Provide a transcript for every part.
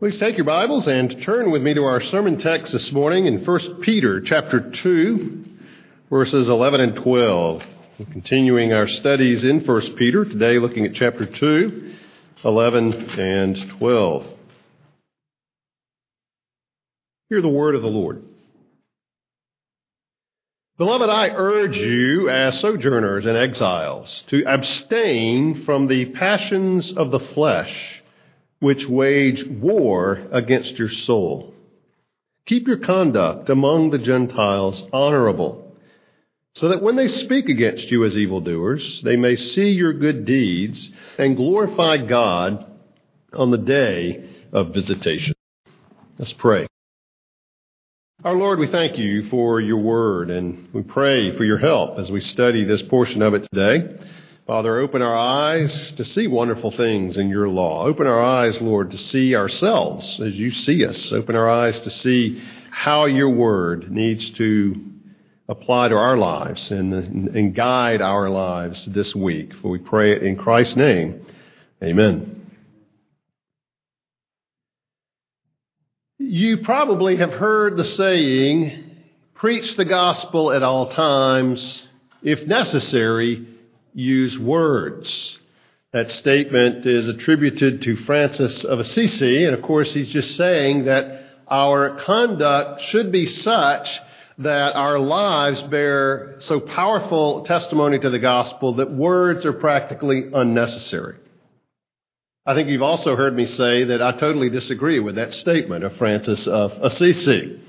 Please take your Bibles and turn with me to our sermon text this morning in 1 Peter chapter 2, verses 11 and 12. We're continuing our studies in 1 Peter, today looking at chapter 2, 11 and 12. Hear the word of the Lord. Beloved, I urge you as sojourners and exiles to abstain from the passions of the flesh which wage war against your soul. Keep your conduct among the Gentiles honorable, so that when they speak against you as evildoers, they may see your good deeds and glorify God on the day of visitation. Let's pray. Our Lord, we thank you for your word and we pray for your help as we study this portion of it today. Father, open our eyes to see wonderful things in your law. Open our eyes, Lord, to see ourselves as you see us. Open our eyes to see how your word needs to apply to our lives and, and guide our lives this week. For we pray it in Christ's name. Amen. You probably have heard the saying, preach the gospel at all times, if necessary, use words. That statement is attributed to Francis of Assisi, and of course, he's just saying that our conduct should be such that our lives bear so powerful testimony to the gospel that words are practically unnecessary. I think you've also heard me say that I totally disagree with that statement of Francis of Assisi.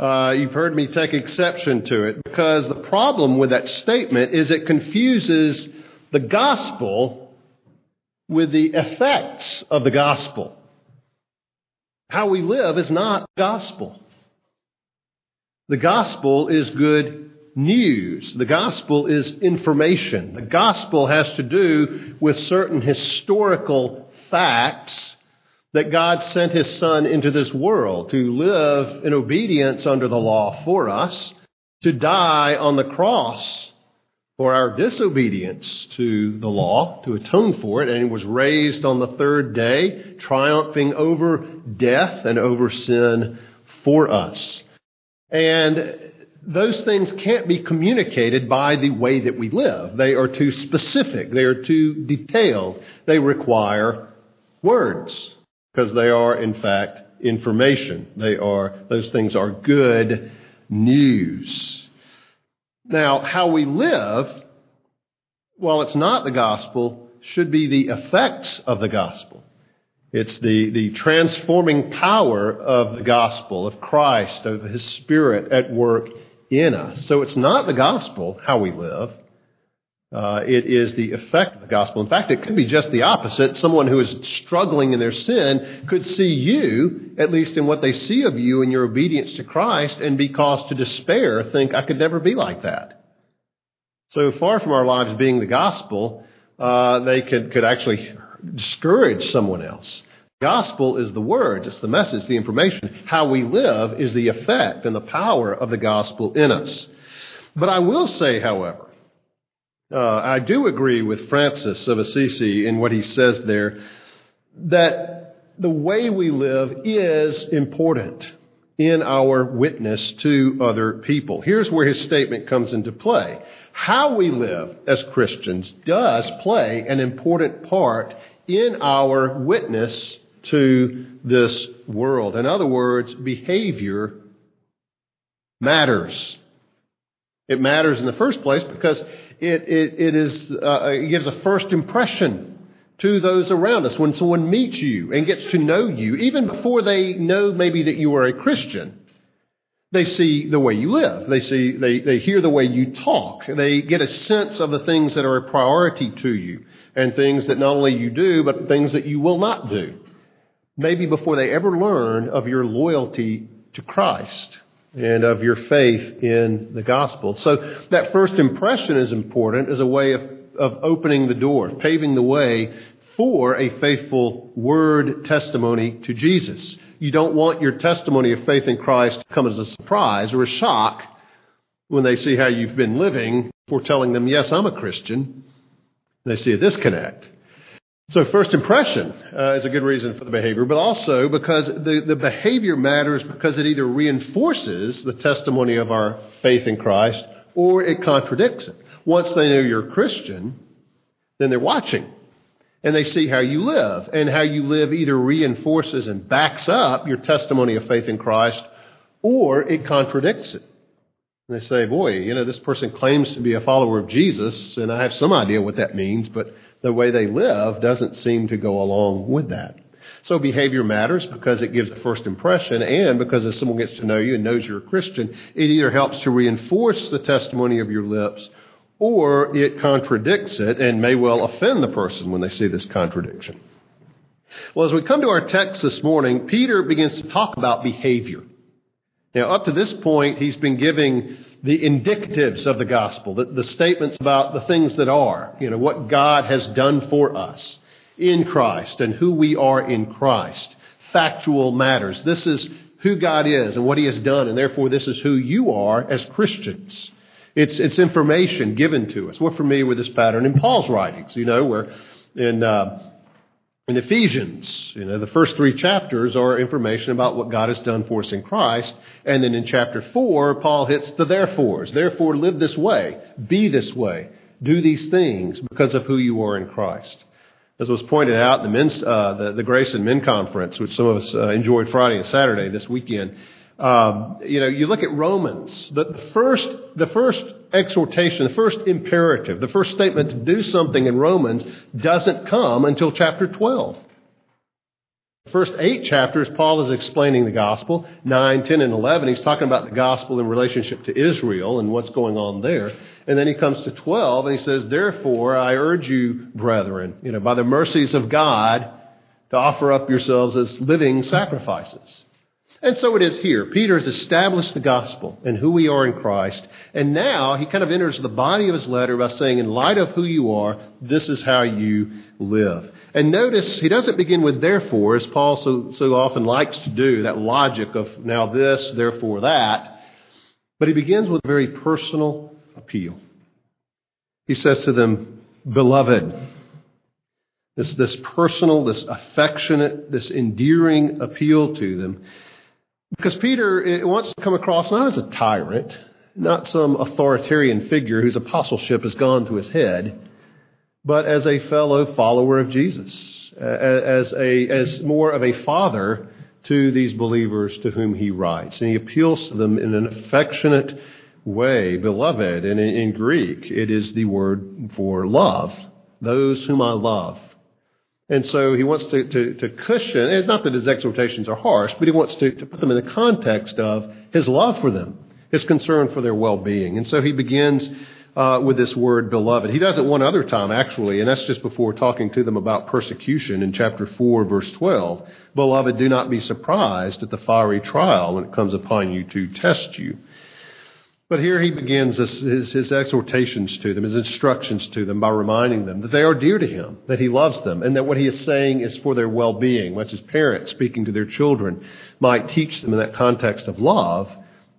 Uh, you've heard me take exception to it because the problem with that statement is it confuses the gospel with the effects of the gospel. How we live is not gospel. The gospel is good news. The gospel is information. The gospel has to do with certain historical facts that God sent his son into this world to live in obedience under the law for us, to die on the cross for our disobedience to the law, to atone for it, and he was raised on the third day, triumphing over death and over sin for us. And those things can't be communicated by the way that we live. They are too specific. They are too detailed. They require words because they are, in fact, information. They are, those things are good news. Now, how we live, while it's not the gospel, should be the effects of the gospel. It's the, the transforming power of the gospel, of Christ, of His Spirit at work in us. So it's not the gospel, how we live. Uh, it is the effect of the gospel. In fact, it could be just the opposite. Someone who is struggling in their sin could see you, at least in what they see of you and your obedience to Christ, and be caused to despair, think, I could never be like that. So far from our lives being the gospel, uh, they could, could actually discourage someone else. Gospel is the words, it's the message, the information. How we live is the effect and the power of the gospel in us. But I will say, however, uh, I do agree with Francis of Assisi in what he says there that the way we live is important in our witness to other people. Here's where his statement comes into play. How we live as Christians does play an important part in our witness to this world. In other words, behavior matters. It matters in the first place because it, it, it, is, uh, it gives a first impression to those around us. When someone meets you and gets to know you, even before they know maybe that you are a Christian, they see the way you live. They see, they, they hear the way you talk. They get a sense of the things that are a priority to you and things that not only you do, but things that you will not do. Maybe before they ever learn of your loyalty to Christ and of your faith in the gospel. So that first impression is important as a way of, of opening the door, paving the way for a faithful word testimony to Jesus. You don't want your testimony of faith in Christ to come as a surprise or a shock when they see how you've been living for telling them, yes, I'm a Christian. They see a disconnect. So, first impression uh, is a good reason for the behavior, but also because the, the behavior matters because it either reinforces the testimony of our faith in Christ or it contradicts it. Once they know you're a Christian, then they're watching and they see how you live. And how you live either reinforces and backs up your testimony of faith in Christ or it contradicts it. And they say, boy, you know, this person claims to be a follower of Jesus, and I have some idea what that means, but the way they live doesn't seem to go along with that. So behavior matters because it gives a first impression and because as someone gets to know you and knows you're a Christian, it either helps to reinforce the testimony of your lips or it contradicts it and may well offend the person when they see this contradiction. Well, as we come to our text this morning, Peter begins to talk about behavior. Now, up to this point, he's been giving the indicatives of the gospel, the, the, statements about the things that are, you know, what God has done for us in Christ and who we are in Christ. Factual matters. This is who God is and what He has done, and therefore this is who you are as Christians. It's, it's information given to us. We're familiar with this pattern in Paul's writings, you know, where in uh, in Ephesians, you know, the first three chapters are information about what God has done for us in Christ. And then in chapter four, Paul hits the therefores. Therefore, live this way, be this way, do these things because of who you are in Christ. As was pointed out, the, men's, uh, the, the Grace and Men Conference, which some of us uh, enjoyed Friday and Saturday this weekend, um, you know, you look at Romans, the, the first, the first exhortation, the first imperative, the first statement to do something in Romans doesn't come until chapter 12. The first eight chapters, Paul is explaining the gospel. 9, 10, and 11, he's talking about the gospel in relationship to Israel and what's going on there. And then he comes to 12 and he says, Therefore, I urge you, brethren, you know, by the mercies of God, to offer up yourselves as living sacrifices. And so it is here. Peter has established the gospel and who we are in Christ. And now he kind of enters the body of his letter by saying, in light of who you are, this is how you live. And notice he doesn't begin with therefore, as Paul so, so often likes to do, that logic of now this, therefore that. But he begins with a very personal appeal. He says to them, Beloved, this, this personal, this affectionate, this endearing appeal to them. Because Peter wants to come across not as a tyrant, not some authoritarian figure whose apostleship has gone to his head, but as a fellow follower of Jesus, as, a, as more of a father to these believers to whom he writes. And he appeals to them in an affectionate way, beloved. And in, in Greek, it is the word for love, those whom I love. And so he wants to, to, to cushion, it's not that his exhortations are harsh, but he wants to, to put them in the context of his love for them, his concern for their well being. And so he begins uh, with this word beloved. He does it one other time, actually, and that's just before talking to them about persecution in chapter 4, verse 12. Beloved, do not be surprised at the fiery trial when it comes upon you to test you but here he begins his, his, his, exhortations to them, his instructions to them by reminding them that they are dear to him, that he loves them, and that what he is saying is for their well being, much as parents speaking to their children might teach them in that context of love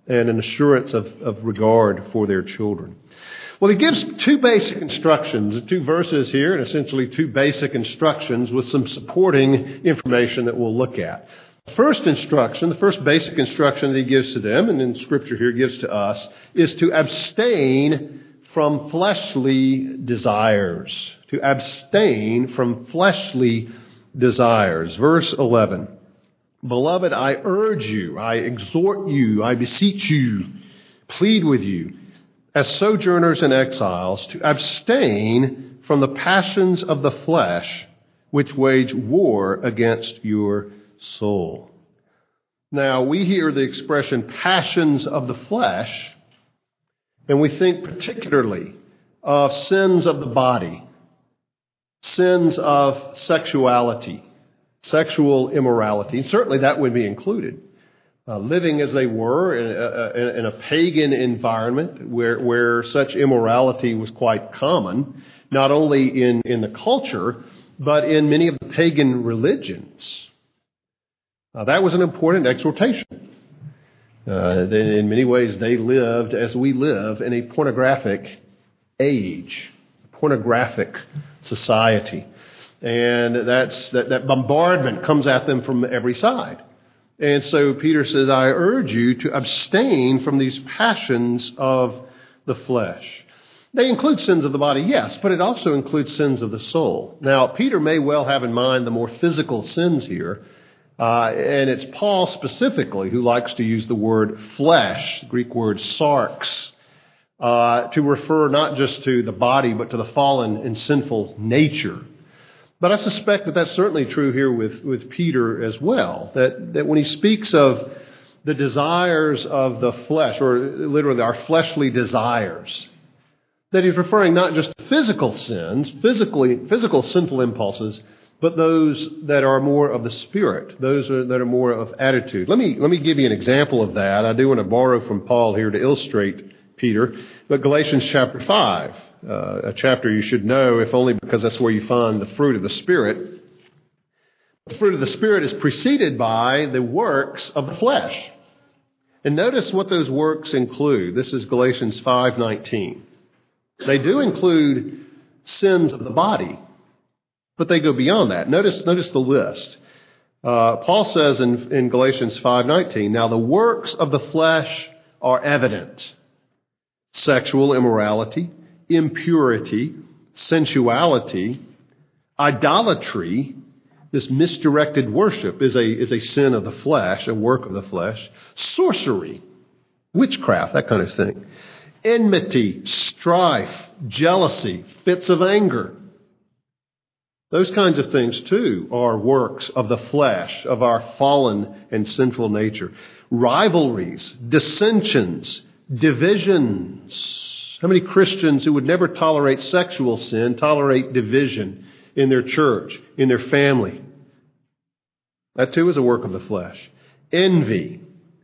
and an assurance of, of regard for their children. Well, he gives two basic instructions, two verses here, and essentially two basic instructions with some supporting information that we'll look at. First instruction, the first basic instruction that he gives to them, and in Scripture here gives to us, is to abstain from fleshly desires. To abstain from fleshly desires. Verse 11. Beloved, I urge you, I exhort you, I beseech you, plead with you, as sojourners and exiles, to abstain from the passions of the flesh which wage war against your soul. Now, we hear the expression passions of the flesh, and we think particularly of sins of the body, sins of sexuality, sexual immorality. Certainly that would be included. uh, living as they were in a, in a pagan environment where, where such immorality was quite common, not only in, in the culture, but in many of the pagan religions. Uh, that was an important exhortation. Uh, in many ways, they lived as we live in a pornographic age, pornographic society. And that's, that, that bombardment comes at them from every side. And so Peter says, I urge you to abstain from these passions of the flesh. They include sins of the body, yes, but it also includes sins of the soul. Now, Peter may well have in mind the more physical sins here, uh, and it's Paul specifically who likes to use the word flesh, the Greek word sarx, uh, to refer not just to the body, but to the fallen and sinful nature but I suspect that that's certainly true here with, with Peter as well. That, that when he speaks of the desires of the flesh, or literally our fleshly desires, that he's referring not just to physical sins, physically, physical sinful impulses, but those that are more of the spirit, those are, that are more of attitude. Let me, let me give you an example of that. I do want to borrow from Paul here to illustrate Peter, but Galatians chapter 5 uh, a chapter you should know, if only because that's where you find the fruit of the Spirit. The fruit of the Spirit is preceded by the works of the flesh. And notice what those works include. This is Galatians 5:19. They do include sins of the body, but they go beyond that. Notice, notice the list. Uh, Paul says in, in Galatians 5:19, "Now the works of the flesh are evident: sexual immorality, impurity, sensuality, idolatry, this misdirected worship is a, is a sin of the flesh, a work of the flesh, sorcery, witchcraft, that kind of thing, enmity, strife, jealousy, fits of anger. Those kinds of things, too, are works of the flesh, of our fallen and sinful nature. Rivalries, dissensions, divisions, how many Christians who would never tolerate sexual sin tolerate division in their church, in their family? That too is a work of the flesh. Envy,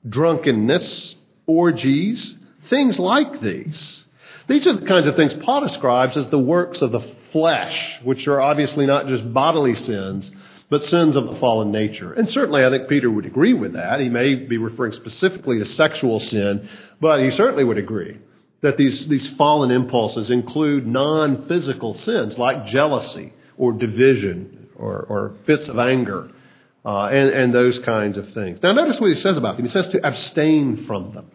drunkenness, orgies, things like these. These are the kinds of things Paul describes as the works of the flesh, which are obviously not just bodily sins, but sins of the fallen nature. And certainly I think Peter would agree with that. He may be referring specifically to sexual sin, but he certainly would agree that these, these fallen impulses include non physical sins like jealousy or division or, or fits of anger uh, and, and those kinds of things. Now, notice what he says about them. He says to abstain from them.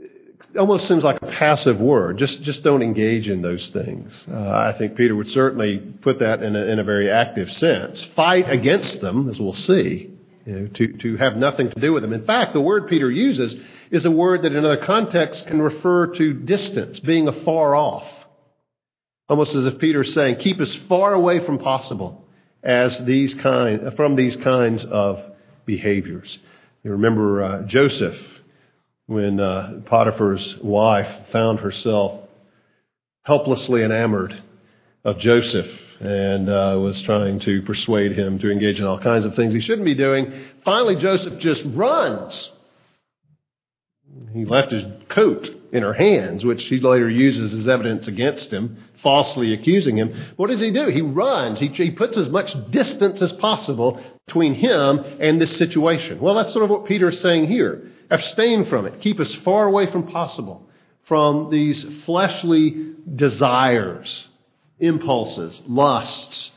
It almost seems like a passive word. Just, just don't engage in those things. Uh, I think Peter would certainly put that in a, in a very active sense. Fight against them, as we'll see you know, to, to have nothing to do with them. In fact, the word Peter uses is a word that in other contexts can refer to distance, being afar off. Almost as if Peter is saying, keep as far away from possible as these kind, from these kinds of behaviors. You remember uh, Joseph when uh, Potiphar's wife found herself helplessly enamored of Joseph and uh, was trying to persuade him to engage in all kinds of things he shouldn't be doing. Finally, Joseph just runs. He left his coat in her hands, which he later uses as evidence against him, falsely accusing him. What does he do? He runs. He, he puts as much distance as possible between him and this situation. Well, that's sort of what Peter is saying here. Abstain from it. Keep as far away from possible from these fleshly desires impulses, lusts.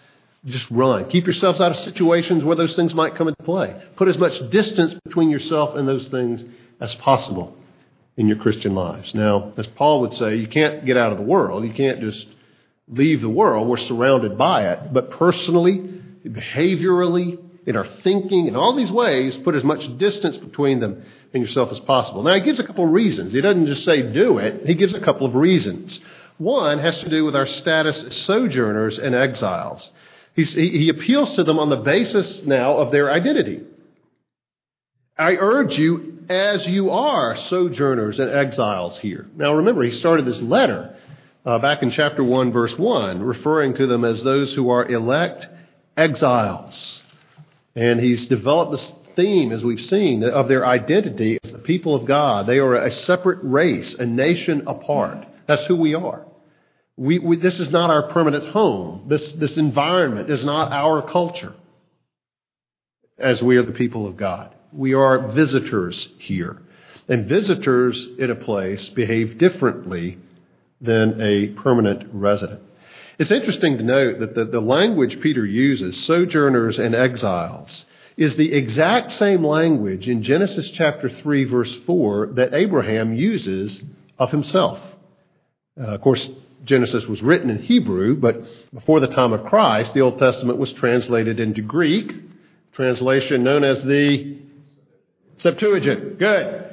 Just run. Keep yourselves out of situations where those things might come into play. Put as much distance between yourself and those things as possible in your Christian lives. Now, as Paul would say, you can't get out of the world. You can't just leave the world. We're surrounded by it. But personally, behaviorally, in our thinking, in all these ways, put as much distance between them and yourself as possible. Now, he gives a couple of reasons. He doesn't just say do it, he gives a couple of reasons. One has to do with our status as sojourners and exiles. He's, he appeals to them on the basis now of their identity. I urge you, as you are sojourners and exiles here. Now remember, he started this letter uh, back in chapter 1, verse 1, referring to them as those who are elect exiles. And he's developed this theme, as we've seen, of their identity as the people of God. They are a separate race, a nation apart. That's who we are. We, we, this is not our permanent home. This, this environment is not our culture as we are the people of God. We are visitors here. And visitors in a place behave differently than a permanent resident. It's interesting to note that the, the language Peter uses, sojourners and exiles, is the exact same language in Genesis chapter 3, verse 4, that Abraham uses of himself. Uh, of course, Genesis was written in Hebrew, but before the time of Christ, the Old Testament was translated into Greek, translation known as the Septuagint. Good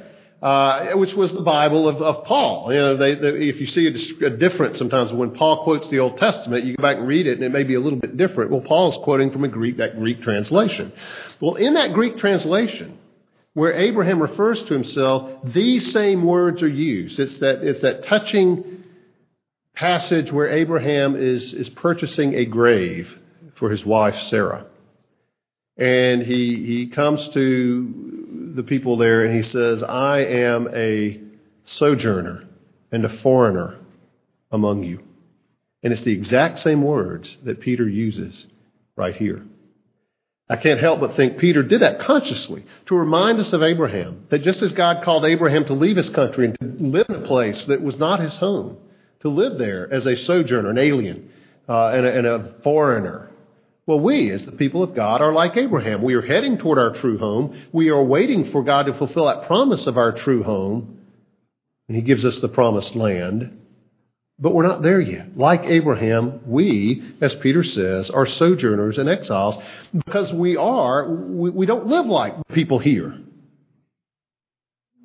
uh, which was the Bible of, of Paul. You know, they, they, if you see a, a, difference sometimes when Paul quotes the Old Testament, you go back and read it, and it may be a little bit different. Well, Paul's quoting from a Greek that Greek translation. Well, in that Greek translation, where Abraham refers to himself, these same words are used. It's that it's that touching passage where Abraham is is purchasing a grave for his wife Sarah. And he, he comes to the people there and he says, I am a sojourner and a foreigner among you. And it's the exact same words that Peter uses right here. I can't help but think Peter did that consciously to remind us of Abraham, that just as God called Abraham to leave his country and to live in a place that was not his home, to live there as a sojourner, an alien, uh, and, a, and a foreigner, well, we, as the people of God, are like Abraham. We are heading toward our true home. We are waiting for God to fulfill that promise of our true home. And He gives us the promised land. But we're not there yet. Like Abraham, we, as Peter says, are sojourners and exiles because we are, we, we don't live like people here.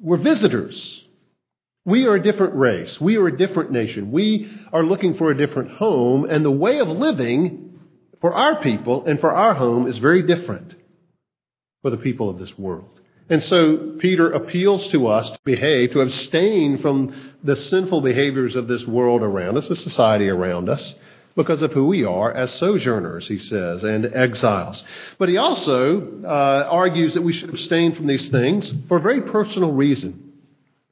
We're visitors. We are a different race. We are a different nation. We are looking for a different home, and the way of living for our people and for our home is very different for the people of this world. And so Peter appeals to us to behave, to abstain from the sinful behaviors of this world around us, the society around us, because of who we are as sojourners, he says, and exiles. But he also uh, argues that we should abstain from these things for a very personal reason.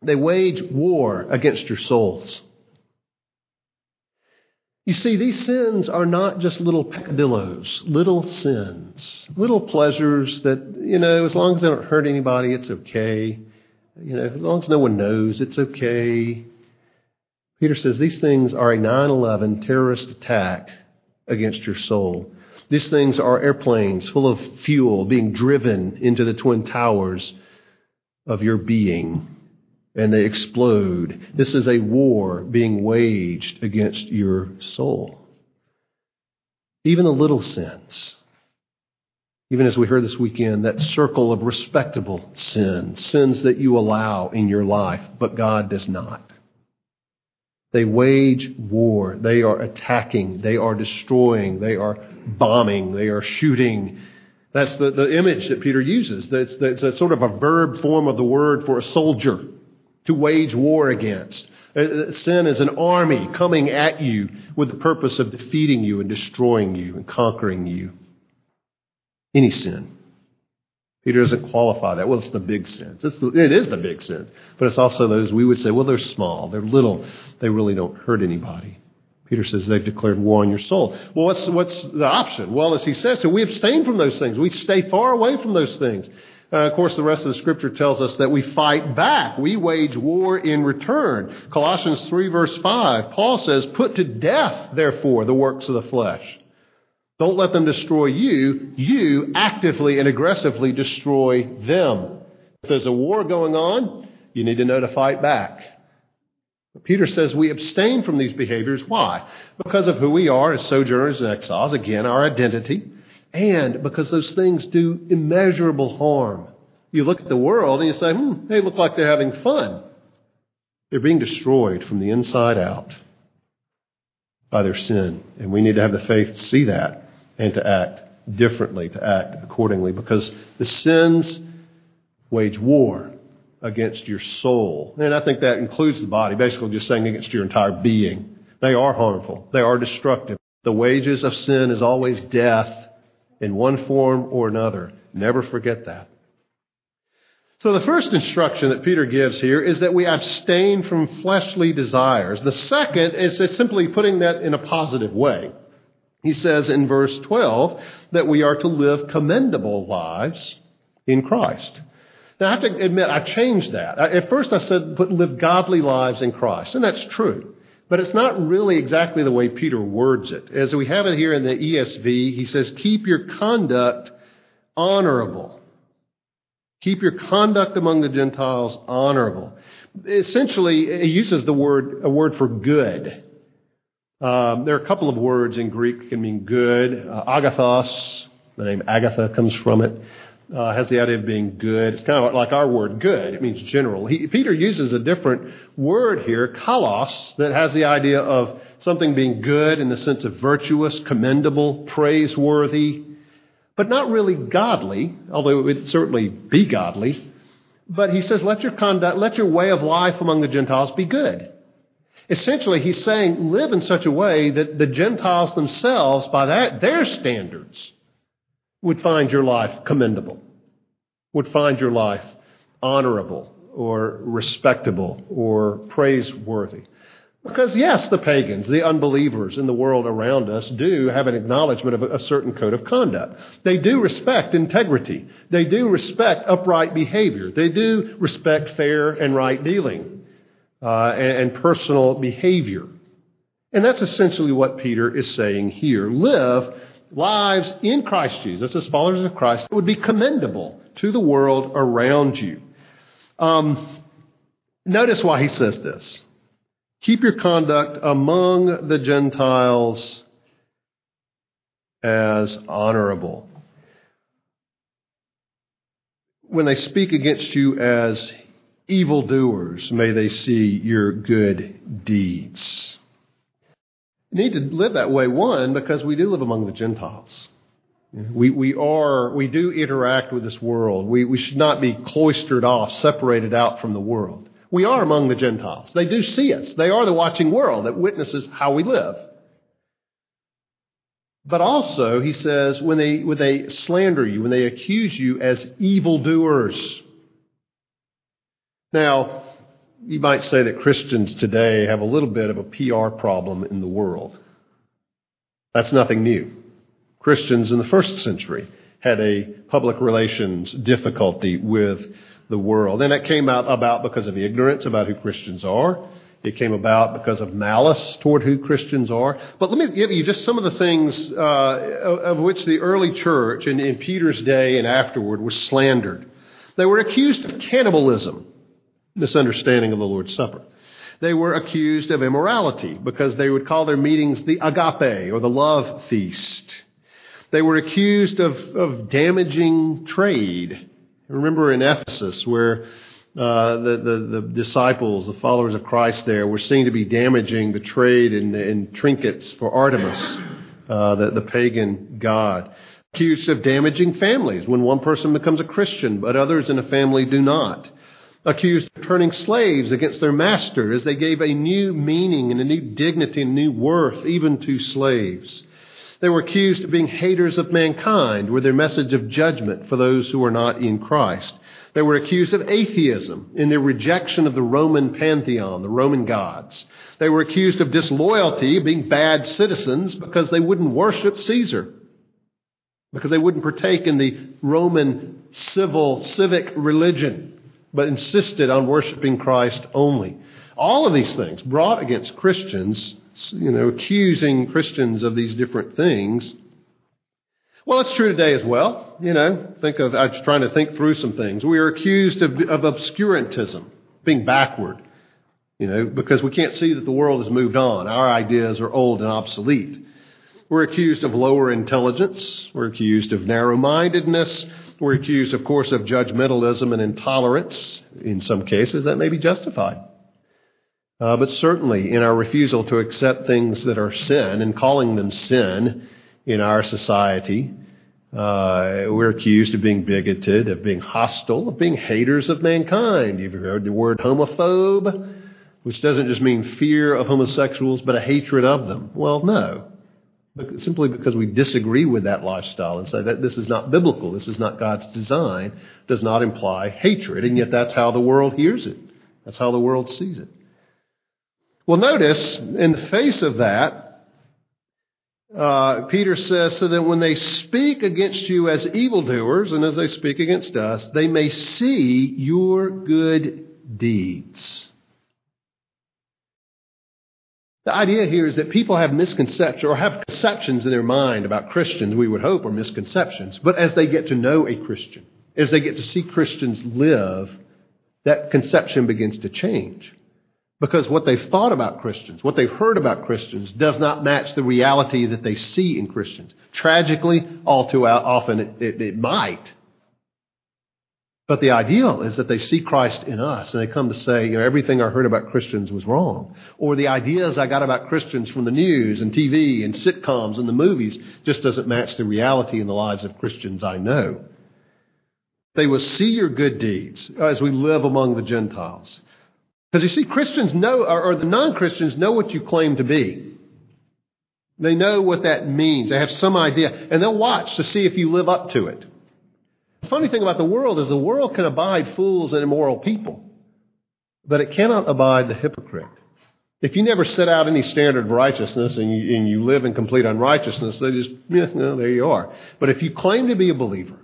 They wage war against your souls. You see, these sins are not just little peccadillos, little sins, little pleasures that, you know, as long as they don't hurt anybody, it's okay. You know, as long as no one knows, it's okay. Peter says these things are a 9 11 terrorist attack against your soul. These things are airplanes full of fuel being driven into the twin towers of your being and they explode. This is a war being waged against your soul. Even the little sins, even as we heard this weekend, that circle of respectable sins, sins that you allow in your life, but God does not. They wage war. They are attacking. They are destroying. They are bombing. They are shooting. That's the, the image that Peter uses. That's, that's a sort of a verb form of the word for a soldier to wage war against. Uh, uh, sin is an army coming at you with the purpose of defeating you and destroying you and conquering you. Any sin. Peter doesn't qualify that. Well, it's the big sins. It's the, it is the big sins. But it's also those we would say, well, they're small. They're little. They really don't hurt anybody. Peter says they've declared war on your soul. Well, what's, what's the option? Well, as he says, so we abstain from those things. We stay far away from those things. Uh, of course, the rest of the scripture tells us that we fight back. We wage war in return. Colossians 3 verse 5, Paul says, put to death, therefore, the works of the flesh. Don't let them destroy you. You actively and aggressively destroy them. If there's a war going on, you need to know to fight back. Peter says we abstain from these behaviors. Why? Because of who we are as sojourners and exiles. Again, our identity and because those things do immeasurable harm. You look at the world and you say, hmm, they look like they're having fun. They're being destroyed from the inside out by their sin. And we need to have the faith to see that and to act differently, to act accordingly, because the sins wage war against your soul. And I think that includes the body, basically just saying against your entire being. They are harmful. They are destructive. The wages of sin is always death in one form or another. Never forget that. So the first instruction that Peter gives here is that we abstain from fleshly desires. The second is simply putting that in a positive way. He says in verse 12 that we are to live commendable lives in Christ. Now I have to admit, I changed that. At first I said live godly lives in Christ, and that's true. But it's not really exactly the way Peter words it. As we have it here in the ESV, he says, keep your conduct honorable. Keep your conduct among the Gentiles honorable. Essentially, he uses the word, a word for good. Um, there are a couple of words in Greek that can mean good. Uh, agathos, the name Agatha comes from it, uh, has the idea of being good. It's kind of like our word good. It means general. He, Peter uses a different word here, kalos, that has the idea of something being good in the sense of virtuous, commendable, praiseworthy, but not really godly, although it would certainly be godly. But he says, let your conduct, let your way of life among the Gentiles be good. Essentially, he's saying, live in such a way that the Gentiles themselves, by that, their standards, would find your life commendable, would find your life honorable or respectable or praiseworthy. Because, yes, the pagans, the unbelievers in the world around us do have an acknowledgement of a certain code of conduct. They do respect integrity. They do respect upright behavior. They do respect fair and right dealing uh, and, and personal behavior. And that's essentially what Peter is saying here. Live lives in Christ Jesus as followers of Christ would be commendable to the world around you. Um, notice why he says this. Keep your conduct among the Gentiles as honorable. When they speak against you as evildoers, may they see your good deeds. Need to live that way, one, because we do live among the Gentiles. We, we are, we do interact with this world. We, we should not be cloistered off, separated out from the world. We are among the Gentiles. They do see us. They are the watching world that witnesses how we live. But also, he says, when they, when they slander you, when they accuse you as evildoers. Now, you might say that Christians today have a little bit of a PR problem in the world. That's nothing new. Christians in the first century had a public relations difficulty with the world. And it came out about because of ignorance about who Christians are. It came about because of malice toward who Christians are. But let me give you just some of the things uh, of which the early church in, in Peter's day and afterward was slandered. They were accused of cannibalism, misunderstanding of the Lord's Supper. They were accused of immorality because they would call their meetings the agape or the love feast. They were accused of, of damaging trade Remember in Ephesus where uh, the, the, the, disciples, the followers of Christ there, were seen to be damaging the trade in, in trinkets for Artemis, uh, the, the pagan god. Accused of damaging families when one person becomes a Christian, but others in a family do not. Accused of turning slaves against their master as they gave a new meaning and a new dignity and new worth even to slaves. They were accused of being haters of mankind with their message of judgment for those who were not in Christ. They were accused of atheism in their rejection of the Roman pantheon, the Roman gods. They were accused of disloyalty, being bad citizens because they wouldn't worship Caesar, because they wouldn't partake in the Roman civil, civic religion, but insisted on worshiping Christ only. All of these things brought against Christians you know, accusing Christians of these different things. Well, it's true today as well. You know, think of, I was trying to think through some things. We are accused of, of obscurantism, being backward, you know, because we can't see that the world has moved on. Our ideas are old and obsolete. We're accused of lower intelligence. We're accused of narrow mindedness. We're accused, of course, of judgmentalism and intolerance. In some cases, that may be justified. Uh, but certainly in our refusal to accept things that are sin and calling them sin in our society, uh, we're accused of being bigoted, of being hostile, of being haters of mankind. You've heard the word homophobe, which doesn't just mean fear of homosexuals, but a hatred of them. Well, no. Simply because we disagree with that lifestyle and say that this is not biblical, this is not God's design, does not imply hatred. And yet that's how the world hears it. That's how the world sees it. Well, notice in the face of that, uh, Peter says, so that when they speak against you as evildoers, and as they speak against us, they may see your good deeds. The idea here is that people have misconceptions or have conceptions in their mind about Christians, we would hope are misconceptions. But as they get to know a Christian, as they get to see Christians live, that conception begins to change. Because what they've thought about Christians, what they've heard about Christians, does not match the reality that they see in Christians. Tragically, all too often it, it, it might. But the ideal is that they see Christ in us and they come to say, you know, everything I heard about Christians was wrong. Or the ideas I got about Christians from the news and TV and sitcoms and the movies just doesn't match the reality in the lives of Christians I know. They will see your good deeds as we live among the Gentiles. Because you see, Christians know, or, the non Christians know what you claim to be. They know what that means. They have some idea. And they'll watch to see if you live up to it. The funny thing about the world is the world can abide fools and immoral people, but it cannot abide the hypocrite. If you never set out any standard of righteousness and you, and you live in complete unrighteousness, they just, yeah, no, there you are. But if you claim to be a believer,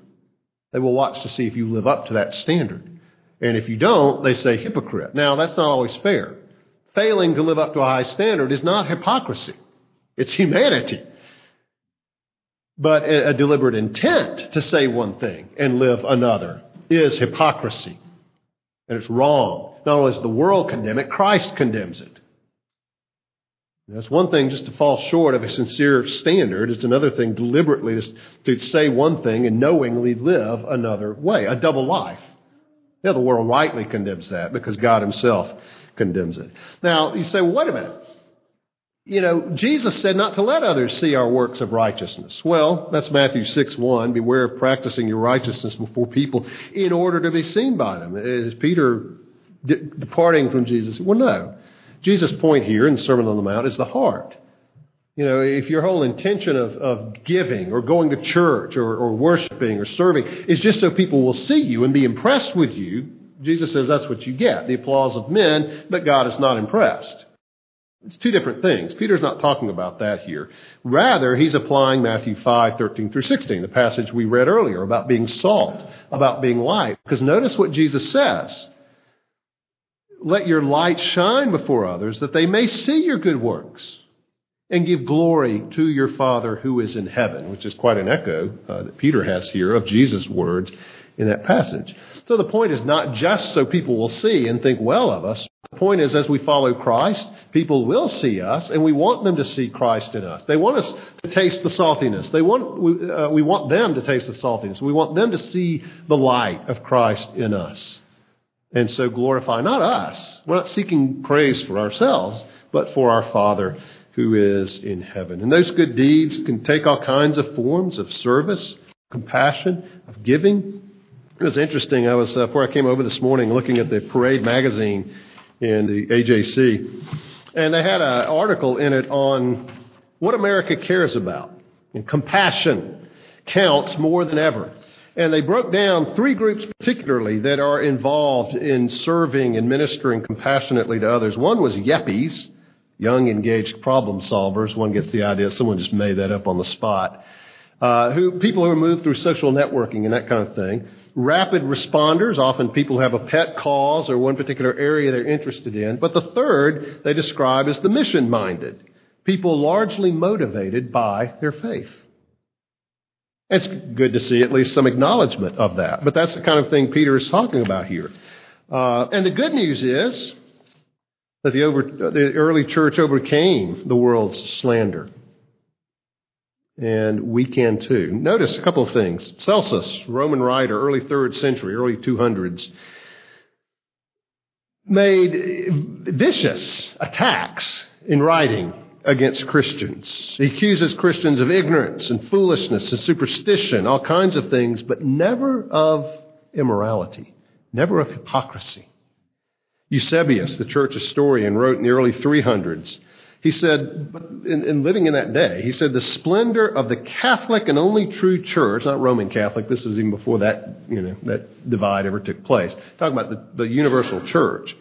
they will watch to see if you live up to that standard. And if you don't, they say hypocrite. Now, that's not always fair. Failing to live up to a high standard is not hypocrisy, it's humanity. But a deliberate intent to say one thing and live another is hypocrisy. And it's wrong. Not only does the world condemn it, Christ condemns it. That's one thing just to fall short of a sincere standard. It's another thing deliberately to say one thing and knowingly live another way, a double life. Yeah, the world rightly condemns that because God Himself condemns it. Now, you say, well, wait a minute. You know, Jesus said not to let others see our works of righteousness. Well, that's Matthew 6 1. Beware of practicing your righteousness before people in order to be seen by them. Is Peter de- departing from Jesus? Well, no. Jesus' point here in the Sermon on the Mount is the heart. You know, if your whole intention of, of giving or going to church or, or worshiping or serving is just so people will see you and be impressed with you, Jesus says that's what you get the applause of men, but God is not impressed. It's two different things. Peter's not talking about that here. Rather, he's applying Matthew 5, 13 through 16, the passage we read earlier about being salt, about being light. Because notice what Jesus says. Let your light shine before others that they may see your good works and give glory to your Father who is in heaven, which is quite an echo uh, that Peter has here of Jesus' words in that passage. So the point is not just so people will see and think well of us. The point is, as we follow Christ, people will see us, and we want them to see Christ in us. They want us to taste the saltiness. They want, we, uh, we want them to taste the saltiness. We want them to see the light of Christ in us. And so glorify not us. We're not seeking praise for ourselves, but for our Father who is in heaven. And those good deeds can take all kinds of forms of service, compassion, of giving. It was interesting. I was, uh, before I came over this morning, looking at the Parade magazine in the AJC, and they had an article in it on what America cares about. And compassion counts more than ever. And they broke down three groups particularly that are involved in serving and ministering compassionately to others. One was yuppies, young, engaged problem solvers. One gets the idea. Someone just made that up on the spot. Uh, who people who move through social networking and that kind of thing. Rapid responders, often people who have a pet cause or one particular area they're interested in. But the third they describe as the mission minded, people largely motivated by their faith. It's good to see at least some acknowledgement of that. But that's the kind of thing Peter is talking about here. Uh, and the good news is that the, over, the early church overcame the world's slander. And we can too. Notice a couple of things. Celsus, Roman writer, early third century, early 200s, made vicious attacks in writing against Christians. He accuses Christians of ignorance and foolishness and superstition, all kinds of things, but never of immorality, never of hypocrisy. Eusebius, the church historian, wrote in the early 300s He said, in, in, living in that day, he said, the splendor of the Catholic and only true church, not Roman Catholic, this was even before that, you know, that divide ever took place. Talking about the, the universal church.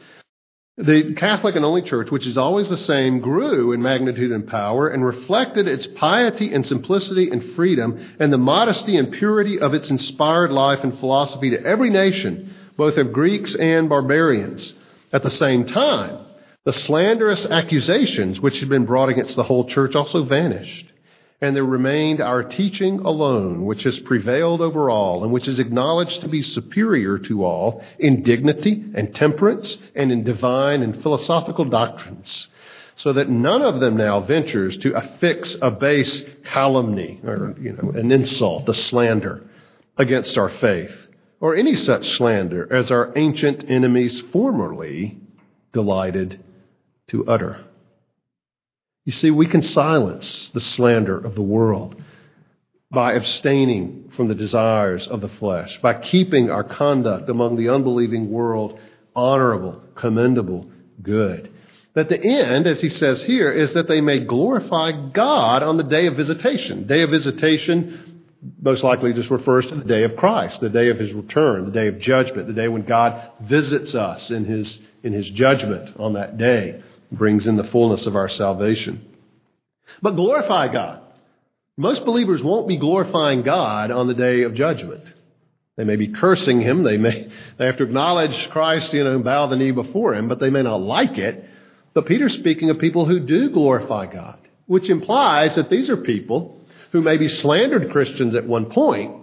The Catholic and only church, which is always the same, grew in magnitude and power and reflected its piety and simplicity and freedom and the modesty and purity of its inspired life and philosophy to every nation, both of Greeks and barbarians. At the same time, the slanderous accusations which had been brought against the whole church also vanished. And there remained our teaching alone, which has prevailed over all, and which is acknowledged to be superior to all in dignity and temperance and in divine and philosophical doctrines. So that none of them now ventures to affix a base calumny or, you know, an insult, a slander against our faith, or any such slander as our ancient enemies formerly delighted to utter. You see, we can silence the slander of the world by abstaining from the desires of the flesh, by keeping our conduct among the unbelieving world honorable, commendable, good. That the end, as he says here, is that they may glorify God on the day of visitation. Day of visitation most likely just refers to the day of Christ, the day of his return, the day of judgment, the day when God visits us in his, in his judgment on that day brings in the fullness of our salvation. But glorify God. Most believers won't be glorifying God on the day of judgment. They may be cursing him. They may they have to acknowledge Christ, you know, and bow the knee before him, but they may not like it. But Peter's speaking of people who do glorify God, which implies that these are people who maybe slandered Christians at one point,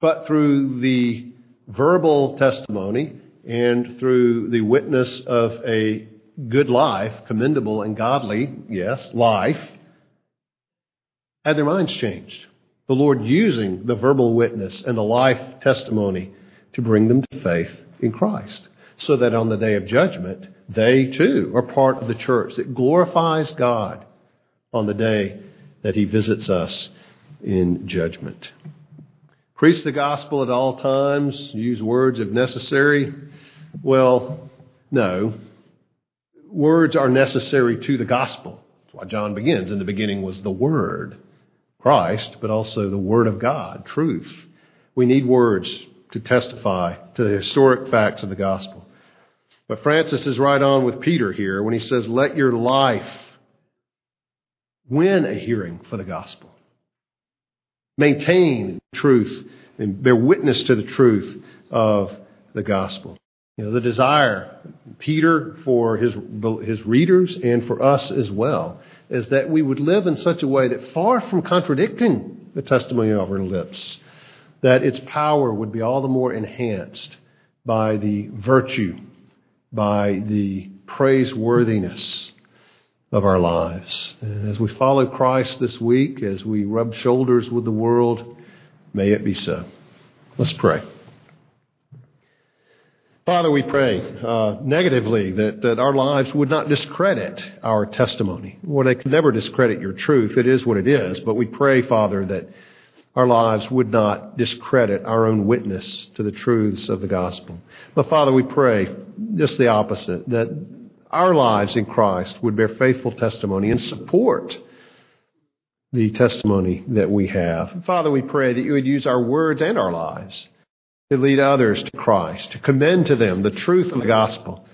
but through the verbal testimony and through the witness of a good life, commendable and godly, yes, life, had their minds changed. The Lord using the verbal witness and the life testimony to bring them to faith in Christ. So that on the day of judgment, they too are part of the church that glorifies God on the day that He visits us in judgment. Preach the gospel at all times, use words if necessary. Well, no, words are necessary to the gospel. That's why John begins. In the beginning was the Word, Christ, but also the Word of God, truth. We need words to testify to the historic facts of the gospel. But Francis is right on with Peter here when he says, Let your life win a hearing for the gospel. Maintain truth and bear witness to the truth of the gospel. You know, the desire, Peter, for his, his readers and for us as well, is that we would live in such a way that far from contradicting the testimony of our lips, that its power would be all the more enhanced by the virtue, by the praiseworthiness of our lives. And as we follow Christ this week, as we rub shoulders with the world, may it be so. Let's pray. Father, we pray uh, negatively that, that our lives would not discredit our testimony. Well, they could never discredit your truth. It is what it is. But we pray, Father, that our lives would not discredit our own witness to the truths of the gospel. But Father, we pray just the opposite, that our lives in Christ would bear faithful testimony and support the testimony that we have. Father, we pray that you would use our words and our lives to lead others to Christ, to commend to them the truth of the gospel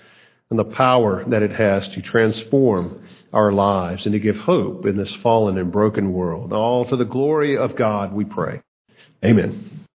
and the power that it has to transform our lives and to give hope in this fallen and broken world. All to the glory of God, we pray. Amen.